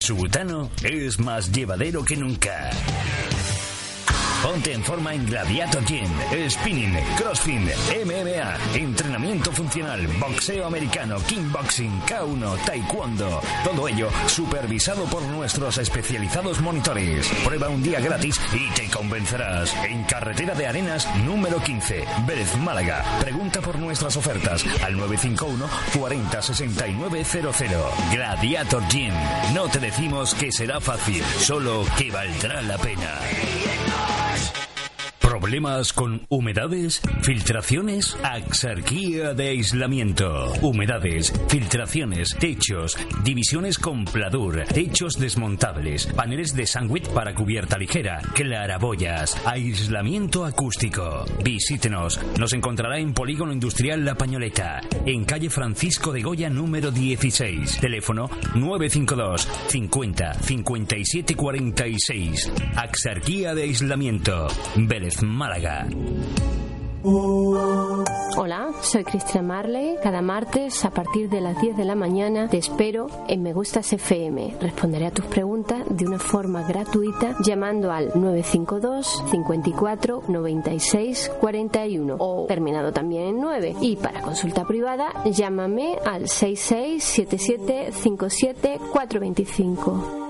Su butano es más llevadero que nunca. Ponte en forma en Gladiator Gym, spinning, crossfit, MMA, entrenamiento funcional, boxeo americano, kickboxing, K1, taekwondo. Todo ello supervisado por nuestros especializados monitores. Prueba un día gratis y te convencerás. En Carretera de Arenas número 15, Vélez, Málaga. Pregunta por nuestras ofertas al 951 40 69 00. Gladiator Gym. No te decimos que será fácil, solo que valdrá la pena. ¿Problemas con humedades? ¿Filtraciones? Axarquía de aislamiento. Humedades, filtraciones, techos, divisiones con pladur, techos desmontables, paneles de sándwich para cubierta ligera, claraboyas, aislamiento acústico. Visítenos. Nos encontrará en Polígono Industrial La Pañoleta, en calle Francisco de Goya número 16. Teléfono 952 50 57 46. Axarquía de aislamiento. Vélez Málaga. Hola, soy Cristian Marley. Cada martes a partir de las 10 de la mañana te espero en Me Gustas FM. Responderé a tus preguntas de una forma gratuita llamando al 952 54 96 41 o terminado también en 9. Y para consulta privada, llámame al 66 77 57 425.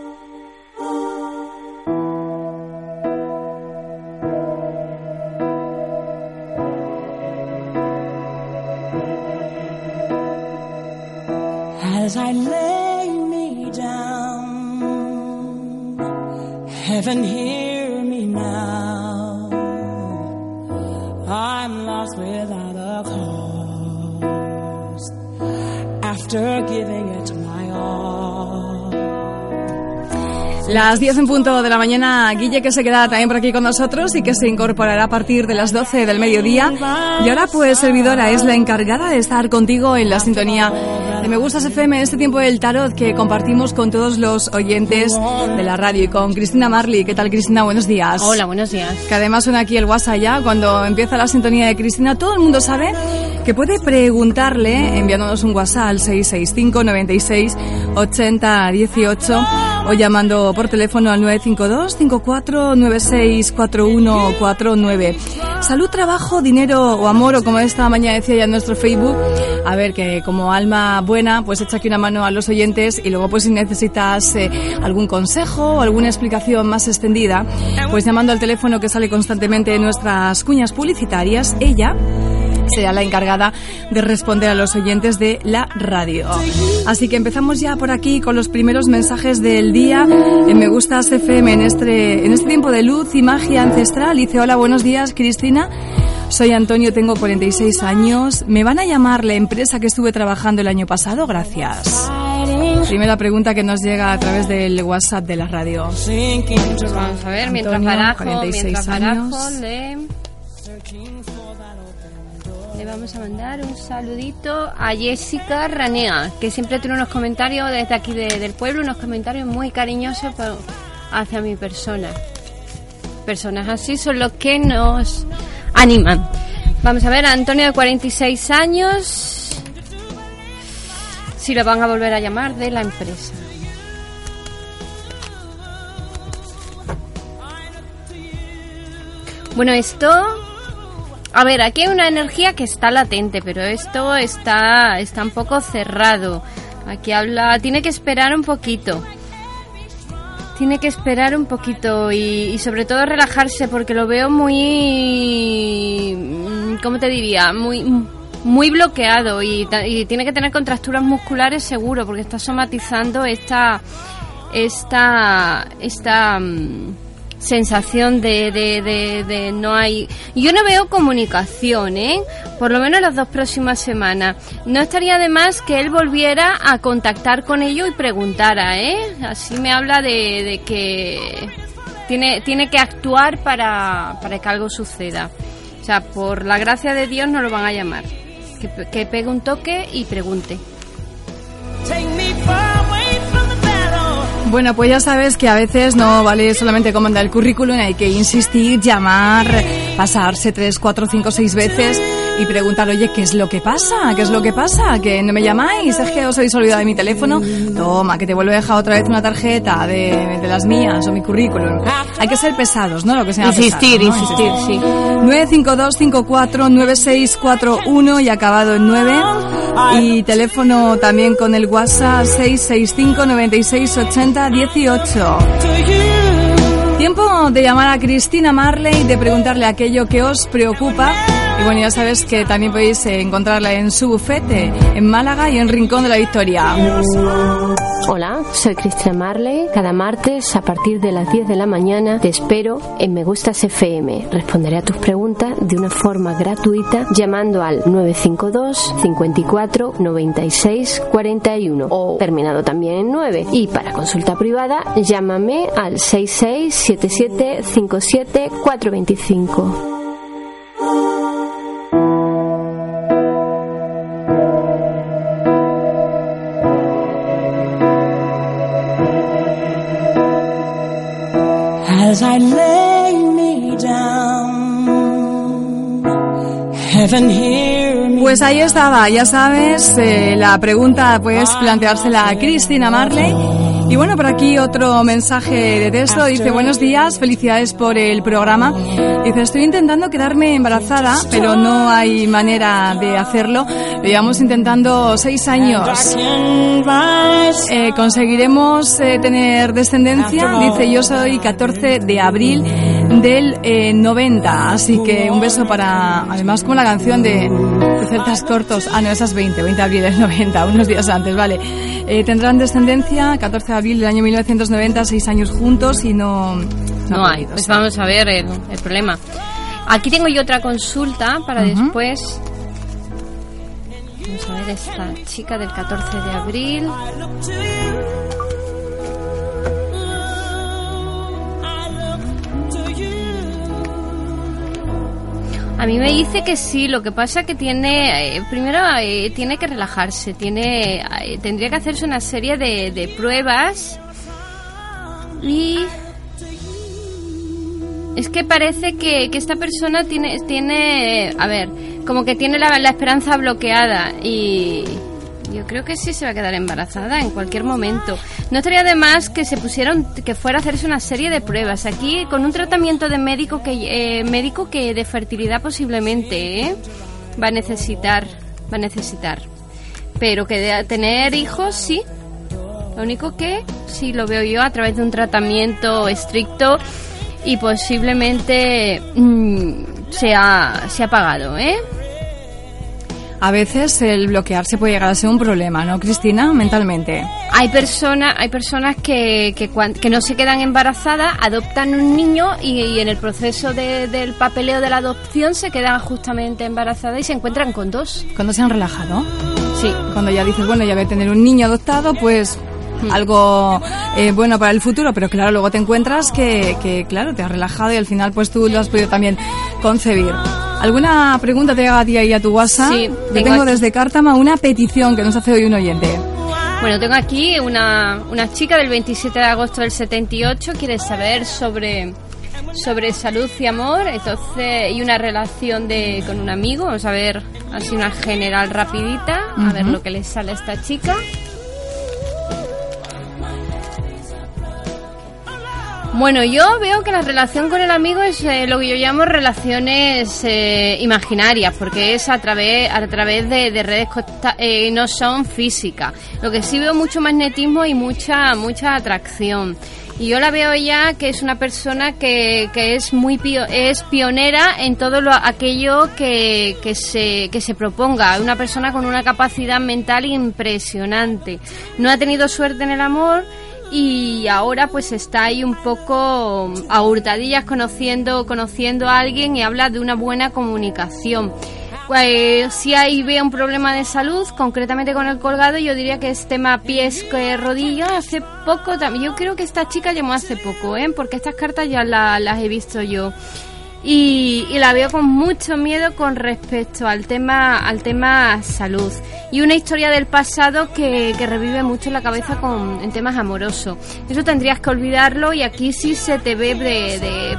Las 10 en punto de la mañana, Guille que se queda también por aquí con nosotros y que se incorporará a partir de las 12 del mediodía. Y ahora pues servidora es la encargada de estar contigo en la sintonía de Me Gustas FM este tiempo del tarot que compartimos con todos los oyentes de la radio y con Cristina Marley. ¿Qué tal Cristina? Buenos días. Hola, buenos días. Que además suena aquí el WhatsApp ya. Cuando empieza la sintonía de Cristina, todo el mundo sabe que puede preguntarle enviándonos un WhatsApp al 665 96 80 18 o llamando por teléfono al 952 54 96 41 49. Salud, trabajo, dinero o amor, o como esta mañana decía ya en nuestro Facebook. A ver, que como alma buena, pues echa aquí una mano a los oyentes y luego pues si necesitas eh, algún consejo o alguna explicación más extendida, pues llamando al teléfono que sale constantemente en nuestras cuñas publicitarias, ella será la encargada de responder a los oyentes de la radio. Así que empezamos ya por aquí con los primeros mensajes del día en Me Gustas FM en este, en este tiempo de luz y magia ancestral. Dice, hola, buenos días, Cristina. Soy Antonio, tengo 46 años. ¿Me van a llamar la empresa que estuve trabajando el año pasado? Gracias. Primera pregunta que nos llega a través del WhatsApp de la radio. Vamos a ver, mientras Antonio, barajo, 46 mientras barajo, años. le... le vamos a mandar un saludito a Jessica Ranea, que siempre tiene unos comentarios desde aquí de- del pueblo, unos comentarios muy cariñosos hacia mi persona. Personas así son los que nos animan. Vamos a ver, a Antonio de 46 años, si lo van a volver a llamar de la empresa. Bueno, esto... A ver, aquí hay una energía que está latente, pero esto está, está un poco cerrado. Aquí habla... Tiene que esperar un poquito. Tiene que esperar un poquito y, sobre todo relajarse porque lo veo muy... mm, ¿Cómo te diría? Muy... Muy bloqueado y, y tiene que tener contracturas musculares seguro porque está somatizando esta... Esta... Esta... sensación de, de, de, no hay... Yo no veo comunicación, ¿eh? Por lo menos las dos próximas semanas. No estaría de más que él volviera a contactar con ellos y preguntara, ¿eh? Así me habla de, de que tiene, tiene que actuar para, para que algo suceda. O sea, por la gracia de Dios no lo van a llamar. Que, que pegue un toque y pregunte. Bueno, pues ya sabes que a veces no vale solamente comandar el currículum, hay que insistir, llamar, pasarse tres, cuatro, cinco, seis veces y preguntar, oye, ¿qué es lo que pasa? ¿Qué es lo que pasa? ¿Que no me llamáis? ¿Es que os habéis olvidado de mi teléfono? Toma, que te vuelvo a dejar otra vez una tarjeta de, de las mías o mi currículum. Hay que ser pesados, ¿no? Lo que sea Insistir, pesado, ¿no? insistir, sí. 952549641 y acabado en 9. Y teléfono también con el WhatsApp 665 96 80 18. Tiempo de llamar a Cristina Marley, de preguntarle aquello que os preocupa. Y bueno, ya sabes que también podéis eh, encontrarla en su bufete, en Málaga y en Rincón de la Victoria. Hola, soy Cristina Marley. Cada martes a partir de las 10 de la mañana te espero en Me Gustas FM. Responderé a tus preguntas de una forma gratuita llamando al 952 54 96 41 o terminado también en 9. Y para consulta privada, llámame al 66 77 57 425. I lay me down, heaven hear me. Pues ahí estaba, ya sabes, eh, la pregunta puedes planteársela a Cristina Marley. Y bueno, por aquí otro mensaje de texto. Dice, buenos días, felicidades por el programa. Dice, estoy intentando quedarme embarazada, pero no hay manera de hacerlo. Lo llevamos intentando seis años. Eh, ¿Conseguiremos eh, tener descendencia? Dice, yo soy 14 de abril del eh, 90. Así que un beso para, además como la canción de, de Celtas Cortos. Ah, no, esas 20, 20 de abril del 90, unos días antes, vale. Eh, tendrán descendencia, 14 de abril del año 1990, seis años juntos y no... No ha hay. Pues vamos a ver el, el problema. Aquí tengo yo otra consulta para después. Vamos a ver esta chica del 14 de abril. A mí me dice que sí, lo que pasa que tiene, eh, primero eh, tiene que relajarse, tiene, eh, tendría que hacerse una serie de, de pruebas y es que parece que, que esta persona tiene, tiene, a ver, como que tiene la, la esperanza bloqueada y yo creo que sí se va a quedar embarazada en cualquier momento. No estaría de más que se pusieron, que fuera a hacerse una serie de pruebas aquí con un tratamiento de médico que, eh, médico que de fertilidad posiblemente, ¿eh? Va a necesitar, va a necesitar. Pero que de tener hijos sí, lo único que sí lo veo yo a través de un tratamiento estricto y posiblemente mm, se, ha, se ha pagado, ¿eh? A veces el bloquearse puede llegar a ser un problema, ¿no, Cristina? Mentalmente. Hay personas, hay personas que, que, no se quedan embarazadas, adoptan un niño y, y en el proceso de- del papeleo de la adopción se quedan justamente embarazadas y se encuentran con dos. Cuando se han relajado. Sí. Cuando ya dices, bueno, ya voy a tener un niño adoptado, pues algo eh, bueno para el futuro, pero claro, luego te encuentras que, que, claro, te has relajado y al final pues tú lo has podido también concebir. ¿Alguna pregunta te llega a ti ahí a tu WhatsApp? Sí, Yo tengo tengo desde Cártama una petición que nos hace hoy un oyente. Bueno, tengo aquí una, una chica del 27 de agosto del 78, quiere saber sobre, sobre salud y amor, entonces, y una relación de, con un amigo. Vamos a ver así una general rapidita, a ver lo que le sale a esta chica. Bueno, yo veo que la relación con el amigo es eh, lo que yo llamo relaciones eh, imaginarias, porque es a través a través de, de redes eh, no son físicas. Lo que sí veo mucho magnetismo y mucha mucha atracción. Y yo la veo ya que es una persona que, que es muy pio- es pionera en todo lo, aquello que, que se que se proponga. Una persona con una capacidad mental impresionante. No ha tenido suerte en el amor y ahora pues está ahí un poco a hurtadillas conociendo, conociendo a alguien y habla de una buena comunicación. Pues, si ahí ve un problema de salud, concretamente con el colgado, yo diría que es tema pies, que rodilla. Hace poco también, yo creo que esta chica llamó hace poco, ¿eh? porque estas cartas ya las he visto yo. Y, la veo con mucho miedo con respecto al tema, al tema salud. Y una historia del pasado que, que revive mucho la cabeza con, en temas amorosos. Eso tendrías que olvidarlo y aquí sí se te ve de de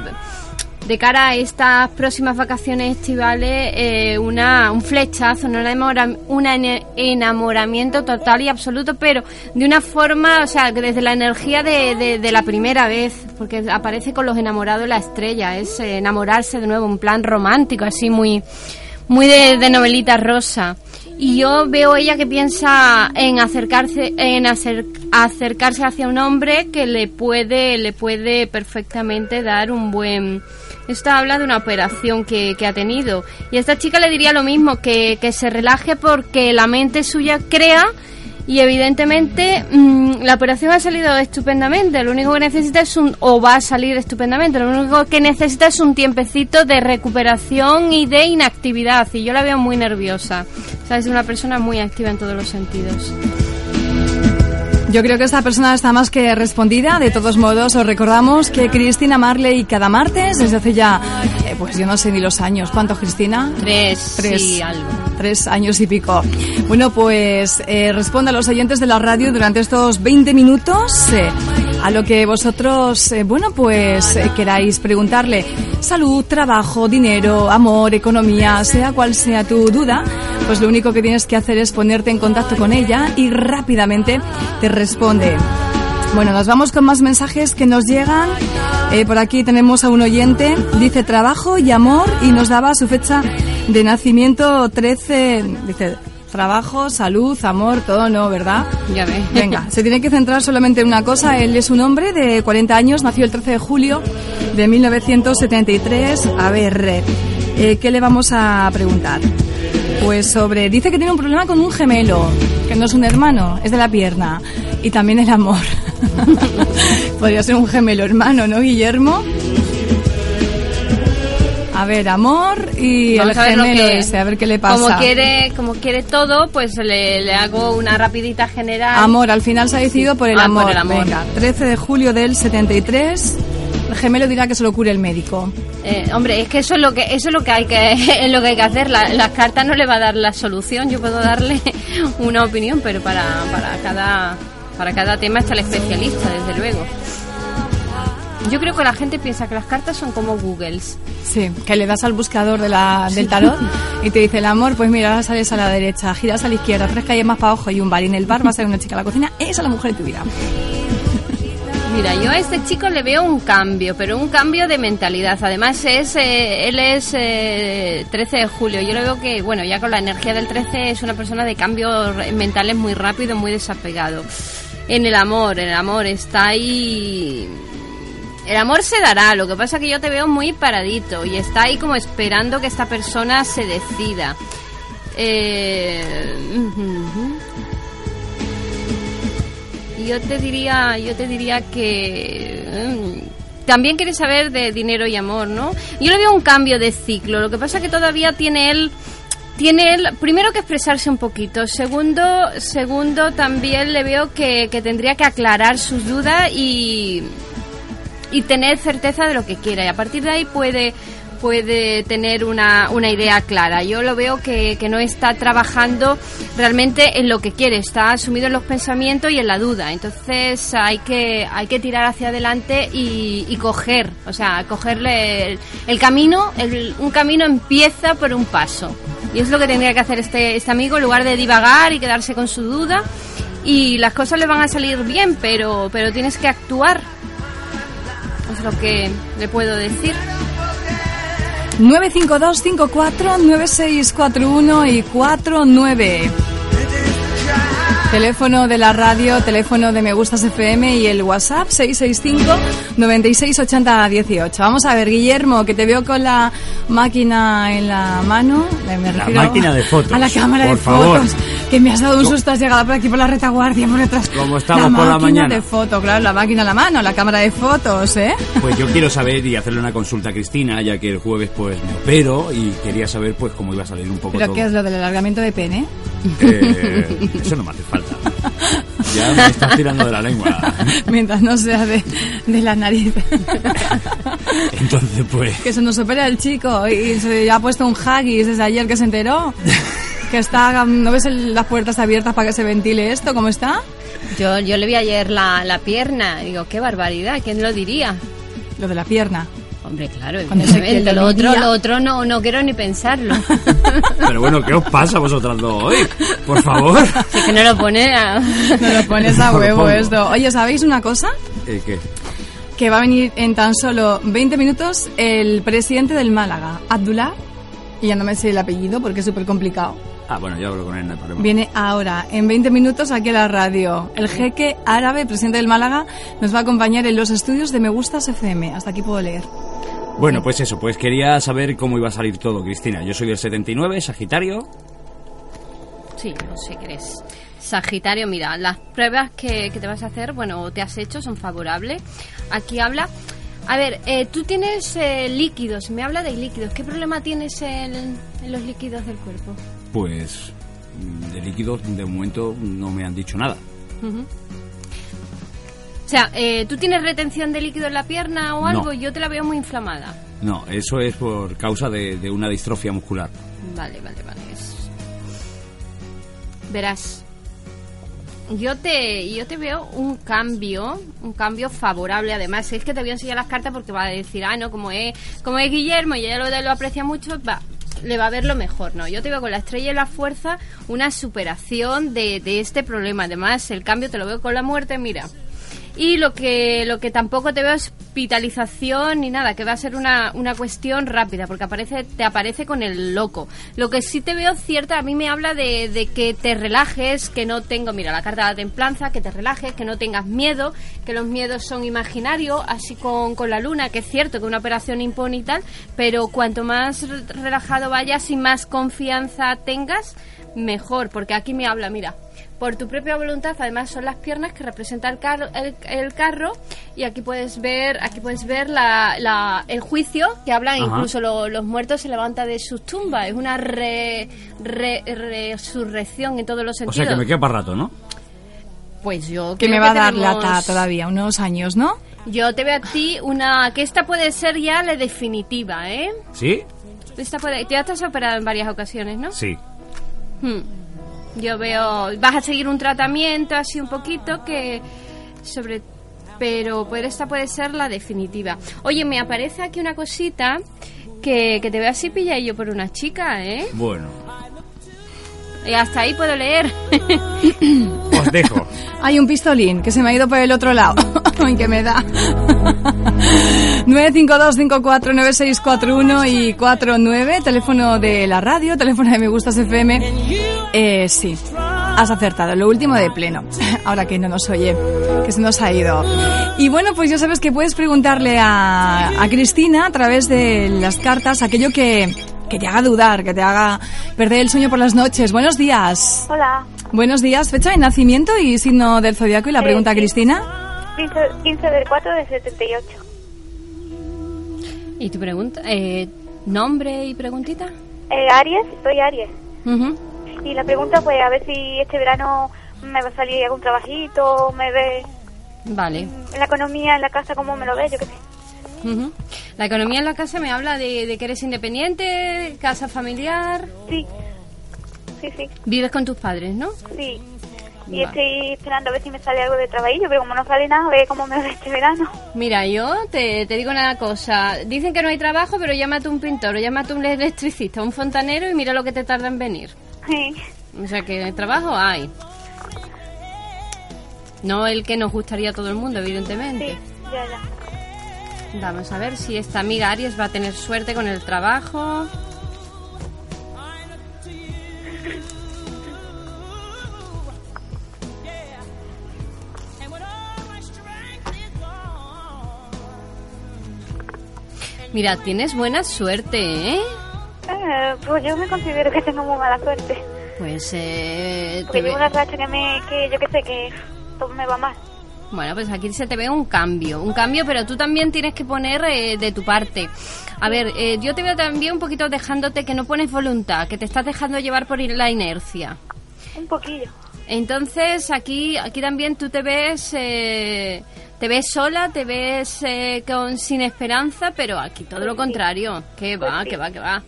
cara a estas próximas vacaciones estivales eh, una, un flechazo, un enamoramiento total y absoluto, pero de una forma, o sea, desde la energía de, de, la primera vez, porque aparece con los enamorados la estrella, es eh, enamorarse de nuevo, un plan romántico, así muy, muy de, novelita rosa. Y yo veo ella que piensa en acercarse en acercarse hacia un hombre que le puede le puede perfectamente dar un buen esta habla de una operación que, ha tenido. Y a esta chica le diría lo mismo, que, se relaje porque la mente suya crea y evidentemente mm, la operación ha salido estupendamente. Lo único que necesita es un, o va a salir estupendamente, lo único que necesita es un tiempecito de recuperación y de inactividad. Y yo la veo muy nerviosa. O es una persona muy activa en todos los sentidos. Yo creo que esta persona está más que respondida. De todos modos, os recordamos que Cristina Marley cada martes, desde hace ya, eh, pues yo no sé ni los años. ¿Cuánto, Cristina? Tres. Tres. algo. Tres años y pico. Bueno, pues eh, responda a los oyentes de la radio durante estos 20 minutos eh, a lo que vosotros, eh, bueno, pues queráis preguntarle. Salud, trabajo, dinero, amor, economía, sea cual sea tu duda pues lo único que tienes que hacer es ponerte en contacto con ella y rápidamente te responde. Bueno, nos vamos con más mensajes que nos llegan. Eh, por aquí tenemos a un oyente, dice trabajo y amor y nos daba su fecha de nacimiento 13, dice trabajo, salud, amor, todo no, ¿verdad? Ya ve. Venga, se tiene que centrar solamente en una cosa. Él es un hombre de 40 años, nació el 13 de julio de 1973. A ver, eh, ¿qué le vamos a preguntar? Pues sobre, dice que tiene un problema con un gemelo, que no es un hermano, es de la pierna. Y también el amor. Podría ser un gemelo hermano, ¿no, Guillermo? A ver, amor y el gemelo ese, a ver qué le pasa. Como quiere, como quiere todo, pues le, hago una rapidita general. Amor, al final se ha decidido por el ah, amor. Por el amor. Venga, 13 de julio del 73 el gemelo dirá que se lo cure el médico. Eh, hombre, es que eso es lo que eso es lo que hay que es lo que hay que hacer. las cartas no le va a dar la solución. Yo puedo darle una opinión, pero para, para cada para cada tema está el especialista, desde luego. Yo creo que la gente piensa que las cartas son como Googles. Sí, que le das al buscador de la, del tarot y te dice el amor, pues mira, ahora sales a la derecha, giras a la izquierda, tres calles más para abajo y un bar y en el bar va a ser una chica a la cocina. Esa es la mujer de tu vida. Mira, yo a este chico le veo un cambio, pero un cambio de mentalidad. Además, es eh, él es 13 eh, de julio. Yo le veo que, bueno, ya con la energía del 13 es una persona de cambios mentales muy rápido, muy desapegado. En el amor, el amor está ahí. El amor se dará, lo que pasa es que yo te veo muy paradito y está ahí como esperando que esta persona se decida. Eh, yo te diría, yo te diría que mm, también quiere saber de dinero y amor, ¿no? Yo le veo un cambio de ciclo. Lo que pasa es que todavía tiene él tiene él primero que expresarse un poquito. Segundo, segundo también le veo que, que tendría que aclarar sus dudas y y tener certeza de lo que quiera y a partir de ahí puede puede tener una, una idea clara. Yo lo veo que, que, no está trabajando realmente en lo que quiere, está sumido en los pensamientos y en la duda. Entonces hay que, hay que tirar hacia adelante y, coger, o sea, cogerle el, camino, un camino empieza por un paso. Y es lo que tendría que hacer este, este amigo en lugar de divagar y quedarse con su duda. Y las cosas le van a salir bien, pero, pero tienes que actuar. Es lo que le puedo decir. 952 54 9641 y 49. Teléfono de la radio, teléfono de Me Gustas FM y el WhatsApp 665 9680 18. Vamos a ver, Guillermo, que te veo con la máquina en la mano. la máquina de fotos. A la cámara de fotos. Que me has dado un susto, has llegado por aquí por la retaguardia, por detrás. ¿Cómo estamos la por la máquina mañana? de foto, claro, la máquina a la mano, la cámara de fotos, ¿eh? Pues yo quiero saber y hacerle una consulta a Cristina, ya que el jueves pues me opero y quería saber pues cómo iba a salir un poco ¿Pero todo. qué es lo del alargamiento de pene? Eh, eso no me hace falta. Ya me estás tirando de la lengua. Mientras no sea de, de la nariz. Entonces pues... que se nos opera el chico y se ha puesto un haggis desde ayer que se enteró. Que está, ¿no ves el- las puertas abiertas para que se ventile esto? ¿Cómo está? Yo, yo le vi ayer la, la pierna. Digo, qué barbaridad, ¿quién lo diría? Lo de la pierna. Hombre, claro, Cuando se evidentemente. Lo el otro, lo otro no, no quiero ni pensarlo. Pero bueno, ¿qué os pasa a vosotras dos hoy? Por favor. Así que no lo pone a... No lo pones a huevo esto. Oye, ¿sabéis una cosa? Eh, ¿Qué? Que va a venir en tan solo 20 minutos el presidente del Málaga, Abdullah. Y ya no me sé el apellido porque es súper complicado. Ah, bueno, yo hablo con él, no hay problema. Viene ahora, en 20 minutos, aquí a la radio. El jeque árabe, presidente del Málaga, nos va a acompañar en los estudios de Me Gustas FM. Hasta aquí puedo leer. Bueno, pues eso, pues quería saber cómo iba a salir todo, Cristina. Yo soy del 79, Sagitario. Sí, no sé qué eres. Sagitario, mira, las pruebas que, que te vas a hacer, bueno, o te has hecho, son favorables. Aquí habla... A ver, eh, tú tienes eh, líquidos, me habla de líquidos. ¿Qué problema tienes en, en los líquidos del cuerpo? Pues mm, de líquidos de momento no me han dicho nada. O sea, eh, ¿tú tienes retención de líquido en la pierna o No. algo? Yo te la veo muy inflamada. No, eso es por causa de, de una distrofia muscular. Vale, vale, vale. es- Verás, yo te, yo te veo un cambio, un cambio favorable. Además, es que te voy a enseñar las cartas porque va a decir, ah, no, como es, como es Guillermo y ella lo, lo aprecia mucho, va, le va a ver lo mejor, ¿no? Yo te veo con la estrella y la fuerza una superación de, de este problema. Además, el cambio te lo veo con la muerte, mira. Y lo que, lo que tampoco te veo es hospitalización ni nada, que va a ser una, una cuestión rápida, porque aparece, te aparece con el loco. Lo que sí te veo cierta, a mí me habla de, de que te relajes, que no tengo, mira, la carta de la templanza, que te relajes, que no tengas miedo, que los miedos son imaginarios, así con, con la luna, que es cierto que una operación impone y tal, pero cuanto más re- relajado vayas y más confianza tengas, mejor, porque aquí me habla, mira, por tu propia voluntad, además son las piernas que representan el, carro- el, el carro y aquí puedes ver, aquí puedes ver la, la- el juicio que hablan Ajá. incluso lo- los muertos se levantan de sus tumbas, es una re- re- resurrección en todos los O sentidos. sea que me queda para rato, ¿no? Pues yo Que me va a dar tenemos- lata todavía, unos años, ¿no? Yo te veo a ti una que esta puede ser ya la definitiva, ¿eh? ¿Sí? Esta puede, ya te has operado en varias ocasiones, ¿no? Sí. Hmm. Yo veo, vas a seguir un tratamiento así un poquito que sobre pero esta puede ser la definitiva. Oye, me aparece aquí una cosita que, que te veo así pilladillo por una chica, ¿eh? Bueno, Y hasta ahí puedo leer. os dejo. Hay un pistolín que se me ha ido por el otro lado. Ay, que me da. 952549641 y 49, teléfono de la radio, teléfono de Me Gustas FM. Eh, sí, has acertado. Lo último de pleno. Ahora que no nos oye, que se nos ha ido. Y bueno, pues ya sabes que puedes preguntarle a, a Cristina a través de las cartas aquello que, que te haga dudar, que te haga perder el sueño por las noches. Buenos días. Hola, Buenos días, fecha de nacimiento y signo del zodiaco y la pregunta. Cristina. 15, 15 del 4 del 78. ¿Y tu pregunta? Eh, ¿Nombre y preguntita? Eh, Aries, soy Aries. Ujú. Y la pregunta pues a ver si este verano me va a salir algún trabajito, me ve Vale. en la economía, en la casa, cómo me lo ve, yo qué sé. Ujú. La economía en la casa me habla de, de que eres independiente, casa familiar. Sí, sí, sí, Vives con tus padres, ¿no? sí. Y estoy esperando a ver si me sale algo de trabajillo, pero como no sale nada, a ver cómo me ve este verano. Mira, yo te, te digo una cosa. Dicen que no hay trabajo, pero llámate un pintor, o llámate un electricista, un fontanero y mira lo que te tarda en venir. Sí. O sea que trabajo hay. No el que nos gustaría a todo el mundo, evidentemente. Sí, ya, ya. Vamos a ver si esta amiga Aries va a tener suerte con el trabajo. Mira, tienes buena suerte, ¿eh? Eh, pues yo me considero que tengo muy mala suerte. Pues eh, Porque llevo una racha que me, que yo qué sé, que todo me va mal. Bueno, pues aquí se te ve un cambio, un cambio, pero tú también tienes que poner eh, de tu parte. A ver, eh, yo te veo también un poquito dejándote que no pones voluntad, que te estás dejando llevar por la inercia. Un poquillo. Entonces aquí, aquí también tú te ves, eh, te ves sola, te ves eh, con sin esperanza, pero aquí todo lo contrario. Que va, que va, que va.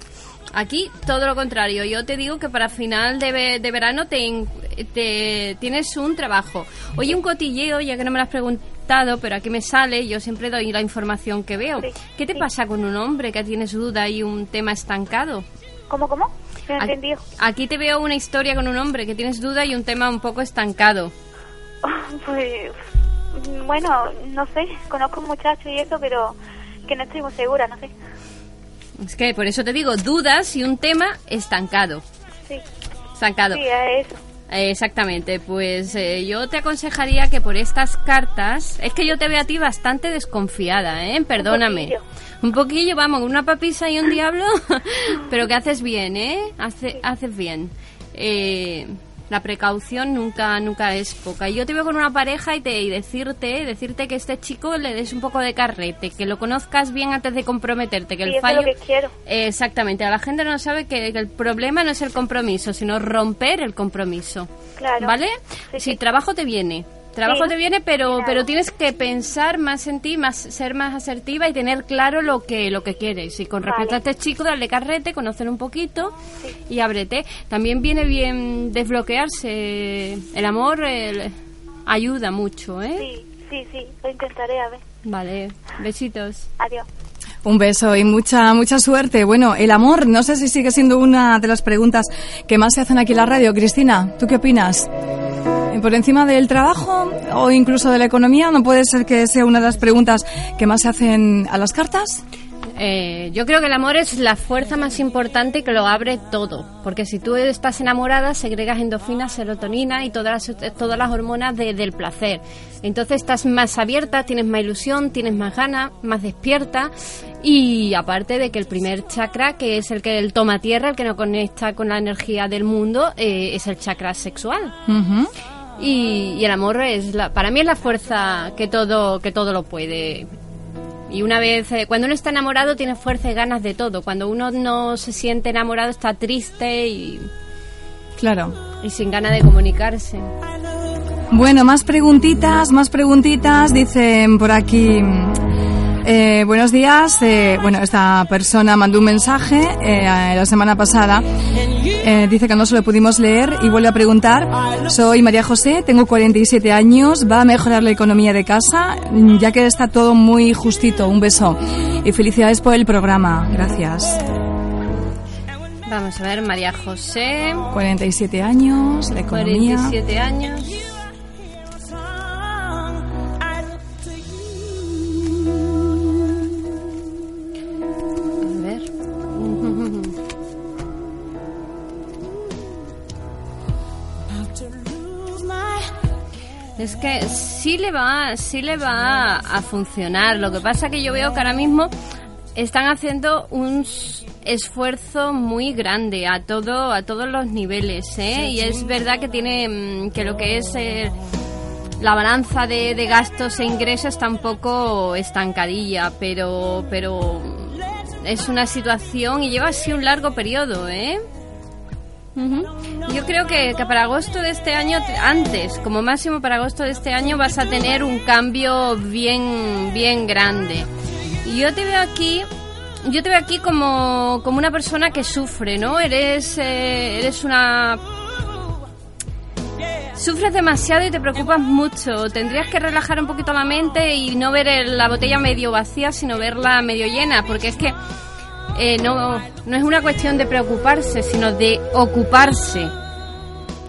Aquí todo lo contrario. Yo te digo que para final de, de verano te, te- tienes un trabajo. Oye, un cotilleo, ya que no me lo has preguntado, pero aquí me sale, yo siempre doy la información que veo. Sí, ¿Qué te sí. pasa con un hombre que tienes duda y un tema estancado? ¿Cómo, cómo? No Aquí- entendido. Aquí te veo una historia con un hombre que tienes duda y un tema un poco estancado. Pues, bueno, no sé, conozco un muchacho y eso, pero que no estoy muy segura, no sé. Es que por eso te digo, dudas y un tema estancado. Sí, Estancado. sí, es eso. Exactamente, pues eh, yo te aconsejaría que por estas cartas, es que yo te veo a ti bastante desconfiada, ¿eh? Perdóname. poquillo. Un poquillo, vamos, una papisa y un diablo, pero que haces bien, ¿eh? Hace- haces bien. Eh, la precaución nunca nunca es poca. Y yo te veo con una pareja y, te, y decirte decirte que este chico le des un poco de carrete, que lo conozcas bien antes de comprometerte, que Sí, el eso es fallo lo que quiero. Eh, Exactamente, la gente no sabe que, que el problema no es el compromiso, sino romper el compromiso. Claro. ¿Vale? Sí, si sí. trabajo te viene. Trabajo Sí. te viene, pero Claro. pero tienes que pensar más en ti, más ser más asertiva y tener claro lo que lo que quieres. Y con respecto Vale. a este chico, darle carrete, conocer un poquito y ábrete. También viene bien desbloquearse. El amor el- ayuda mucho, ¿eh? Sí, sí, sí, lo intentaré, a ver. Vale, besitos. Adiós. Un beso y mucha mucha suerte. Bueno, el amor, no sé si sigue siendo una de las preguntas que más se hacen aquí en la radio. Cristina, ¿tú qué opinas? Eh, ¿Por encima del trabajo o incluso de la economía? ¿No puede ser que sea una de las preguntas que más se hacen a las cartas? Eh, yo creo que el amor es la fuerza más importante que lo abre todo. Porque si tú estás enamorada, segregas endorfina, serotonina y todas las, todas las hormonas de- del placer. Entonces estás más abierta, tienes más ilusión, tienes más ganas, más despierta. Y aparte de que el primer chakra, que es el que el toma tierra, el que nos conecta con la energía del mundo, eh, es el chakra sexual. Y, y el amor es la, para mí es la fuerza que todo que todo lo puede y una vez eh, cuando uno está enamorado tiene fuerza y ganas de todo cuando uno no se siente enamorado está triste y, Claro. y sin ganas de comunicarse Bueno, más preguntitas, más preguntitas. Dicen por aquí. eh, buenos días. eh, bueno, esta persona mandó un mensaje eh, la semana pasada. Eh, dice que no se lo pudimos leer y vuelve a preguntar. Soy María José, tengo 47 años. ¿Va a mejorar la economía de casa? Mm, Ya que está todo muy justito. Un beso. Y felicidades por el programa. Gracias. vamos a ver María José 47 años, la economía. 47 años sí le va, sí le va a funcionar. Lo que pasa que yo veo que ahora mismo están haciendo un esfuerzo muy grande a todo, a todos los niveles, ¿eh? Y es verdad que tiene mm, que lo que es eh, la balanza de, de gastos e ingresos está un poco estancadilla, pero, pero es una situación y lleva así un largo periodo, ¿eh? Ujú. Yo creo que, que para agosto de este año, antes, como máximo para agosto de este año, vas a tener un cambio bien, bien grande. Yo te veo aquí, yo te veo aquí como, como una persona que sufre, ¿no? Eres, eh, eres una Sufres demasiado y te preocupas mucho. Tendrías que relajar un poquito la mente y no ver la botella medio vacía, sino verla medio llena, porque es que eh, no, no es una cuestión de preocuparse, sino de ocuparse.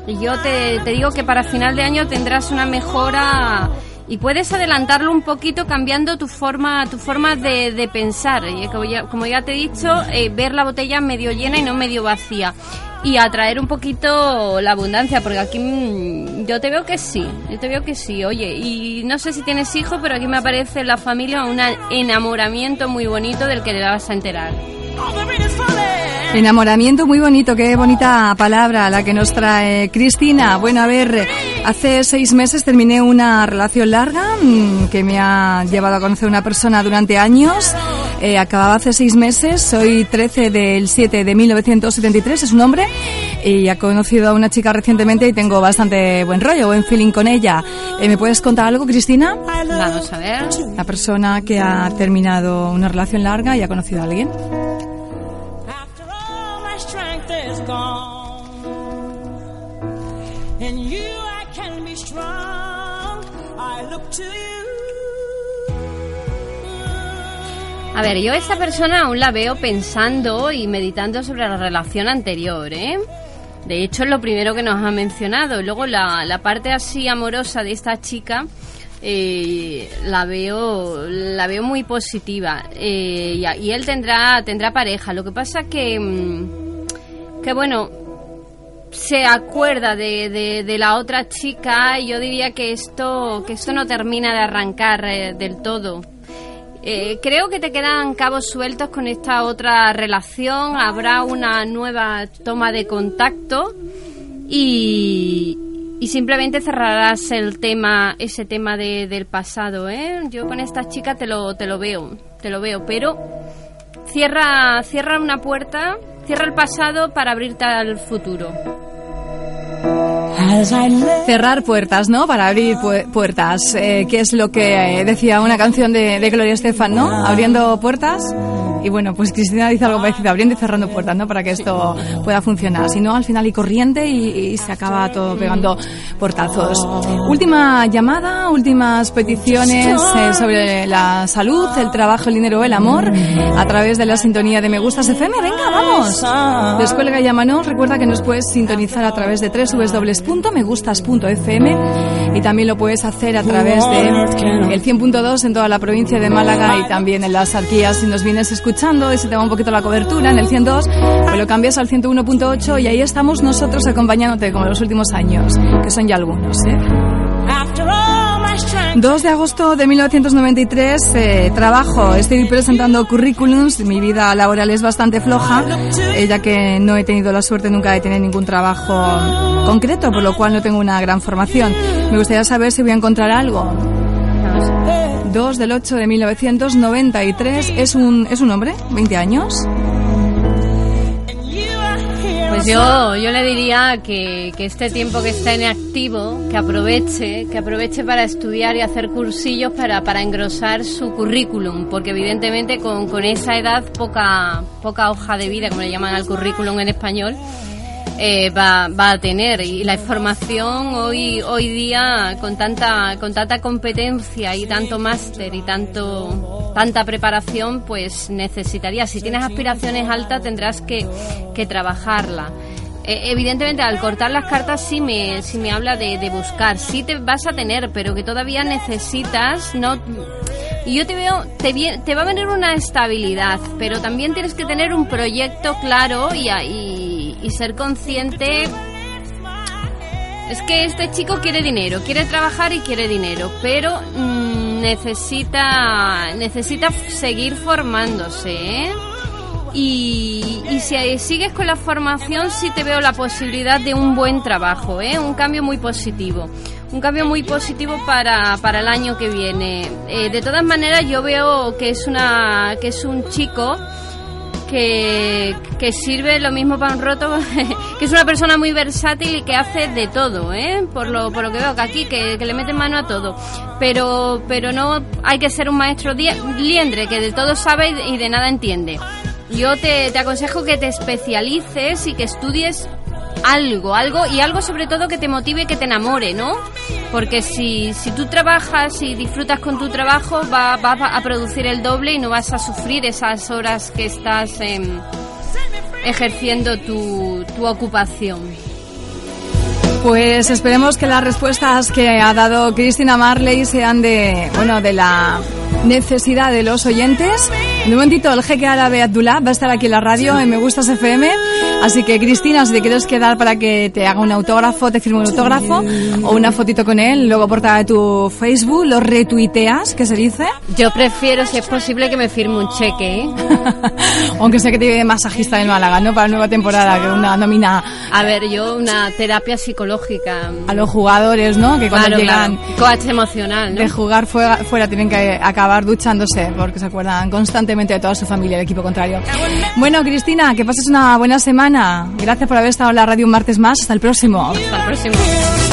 Y yo te, te digo que para final de año tendrás una mejora y puedes adelantarlo un poquito cambiando tu forma, tu forma de, de pensar. Y como ya, como ya te he dicho, eh, ver la botella medio llena y no medio vacía. Y atraer un poquito la abundancia, porque aquí mm, yo te veo que sí, yo te veo que sí. Oye, y no sé si tienes hijos, pero aquí me aparece en la familia un enamoramiento muy bonito del que te vas a enterar. Enamoramiento muy bonito, qué bonita palabra la que nos trae Cristina. Bueno, a ver, hace seis meses terminé una relación larga mm, que me ha llevado a conocer una persona durante años. Eh, acababa hace seis meses, soy 13 del 7 de 1973, es un hombre, y ha conocido a una chica recientemente y tengo bastante buen rollo, buen feeling con ella. Eh, ¿Me puedes contar algo, Cristina? Vamos a ver. La persona que ha terminado una relación larga y ha conocido a alguien. A ver, yo a esta persona aún la veo pensando y meditando sobre la relación anterior, ¿eh? De hecho, es lo primero que nos ha mencionado. Luego, la, la parte así amorosa de esta chica eh, la veo la veo muy positiva. Eh, y él tendrá tendrá pareja. Lo que pasa que mm, que bueno se acuerda de, de, de la otra chica y yo diría que esto que esto no termina de arrancar eh, del todo. Eh, creo que te quedan cabos sueltos con esta otra relación. Habrá una nueva toma de contacto y, y simplemente cerrarás el tema, ese tema de- del pasado. ¿eh? Yo con esta chica te lo, te lo veo, te lo veo, pero cierra, cierra una puerta, cierra el pasado para abrirte al futuro. Cerrar puertas, ¿no? Para abrir pu- puertas, eh, que es lo que eh, decía una canción de, de Gloria Estefan, ¿no? Abriendo puertas. Y bueno, pues Cristina dice algo parecido, abriendo y cerrando puertas, ¿no? Para que esto pueda funcionar. Si no, al final hay corriente y, y se acaba todo pegando portazos. Última llamada, últimas peticiones eh, sobre la salud, el trabajo, el dinero, el amor, a través de la sintonía de Me Gustas FM. Venga, vamos. Descuelga y llámanos. Recuerda que nos puedes sintonizar a través de www.megustas.fm y también lo puedes hacer a través de el 100.2 en toda la provincia de Málaga y también en las arquías si nos vienes escuchando y se te va un poquito la cobertura en el 102, pues lo cambias al 101.8 y ahí estamos nosotros acompañándote como en los últimos años, que son ya algunos, ¿eh? 2 de agosto de 1993, eh, trabajo, estoy presentando currículums, mi vida laboral es bastante floja, eh, ya que no he tenido la suerte nunca de tener ningún trabajo concreto, por lo cual no tengo una gran formación. Me gustaría saber si voy a encontrar algo. 2 del 8 de 1993, es un, es un hombre, 20 años. Yo, yo le diría que, que este tiempo que está en activo, que aproveche, que aproveche para estudiar y hacer cursillos para, para engrosar su currículum, porque evidentemente con, con esa edad poca, poca hoja de vida, como le llaman al currículum en español, eh, va, va a tener. Y la información hoy hoy día con tanta con tanta competencia y tanto máster y tanto tanta preparación pues necesitaría. Si tienes aspiraciones altas tendrás que, que trabajarla. Eh, evidentemente al cortar las cartas sí me sí me habla de, buscar. Sí te vas a tener pero que todavía necesitas no y yo te veo, te, te va a venir una estabilidad, pero también tienes que tener un proyecto claro y, a- y, ser consciente. Es que este chico quiere dinero, quiere trabajar y quiere dinero, pero mm, necesita, necesita seguir formándose, ¿eh? Y, y si sigues con la formación, sí te veo la posibilidad de un buen trabajo, ¿eh? un cambio muy positivo. Un cambio muy positivo para, para el año que viene. Eh, de todas maneras, yo veo que es, una, que es un chico que, sirve lo mismo para un roto, que es una persona muy versátil y que hace de todo, ¿eh? por, lo, por lo que veo que aquí, que, le mete mano a todo. Pero, pero no hay que ser un maestro liendre, que de todo sabe y de nada entiende. Yo te, te aconsejo que te especialices y que estudies algo, algo y algo sobre todo que te motive y que te enamore, ¿no? Porque si, si tú trabajas y disfrutas con tu trabajo, va, va a producir el doble y no vas a sufrir esas horas que estás em, ejerciendo tu, tu ocupación. Pues esperemos que las respuestas que ha dado Cristina Marley sean de, bueno, de la necesidad de los oyentes. En un momentito el jeque árabe Abdullah va a estar aquí en la radio en Me Gustas FM. Así que Cristina, si te quieres quedar para que te haga un autógrafo, te firme un autógrafo o una fotito con él, luego portada de tu Facebook, lo retuiteas, ¿qué se dice? Yo prefiero, si es posible, que me firme un cheque. ¿eh? Aunque sé que te viene masajista en Málaga, ¿no? Para la nueva temporada, que una nómina A ver, yo una terapia psicológica. a los jugadores, ¿no? Que cuando Claro, llegan claro. Coach emocional, ¿no? de jugar fuera, fuera tienen que acabar duchándose porque se acuerdan constantemente de toda su familia, el equipo contrario. Bueno, Cristina, que pases una buena semana. Gracias por haber estado en la radio un martes más. Hasta el próximo. Hasta el próximo.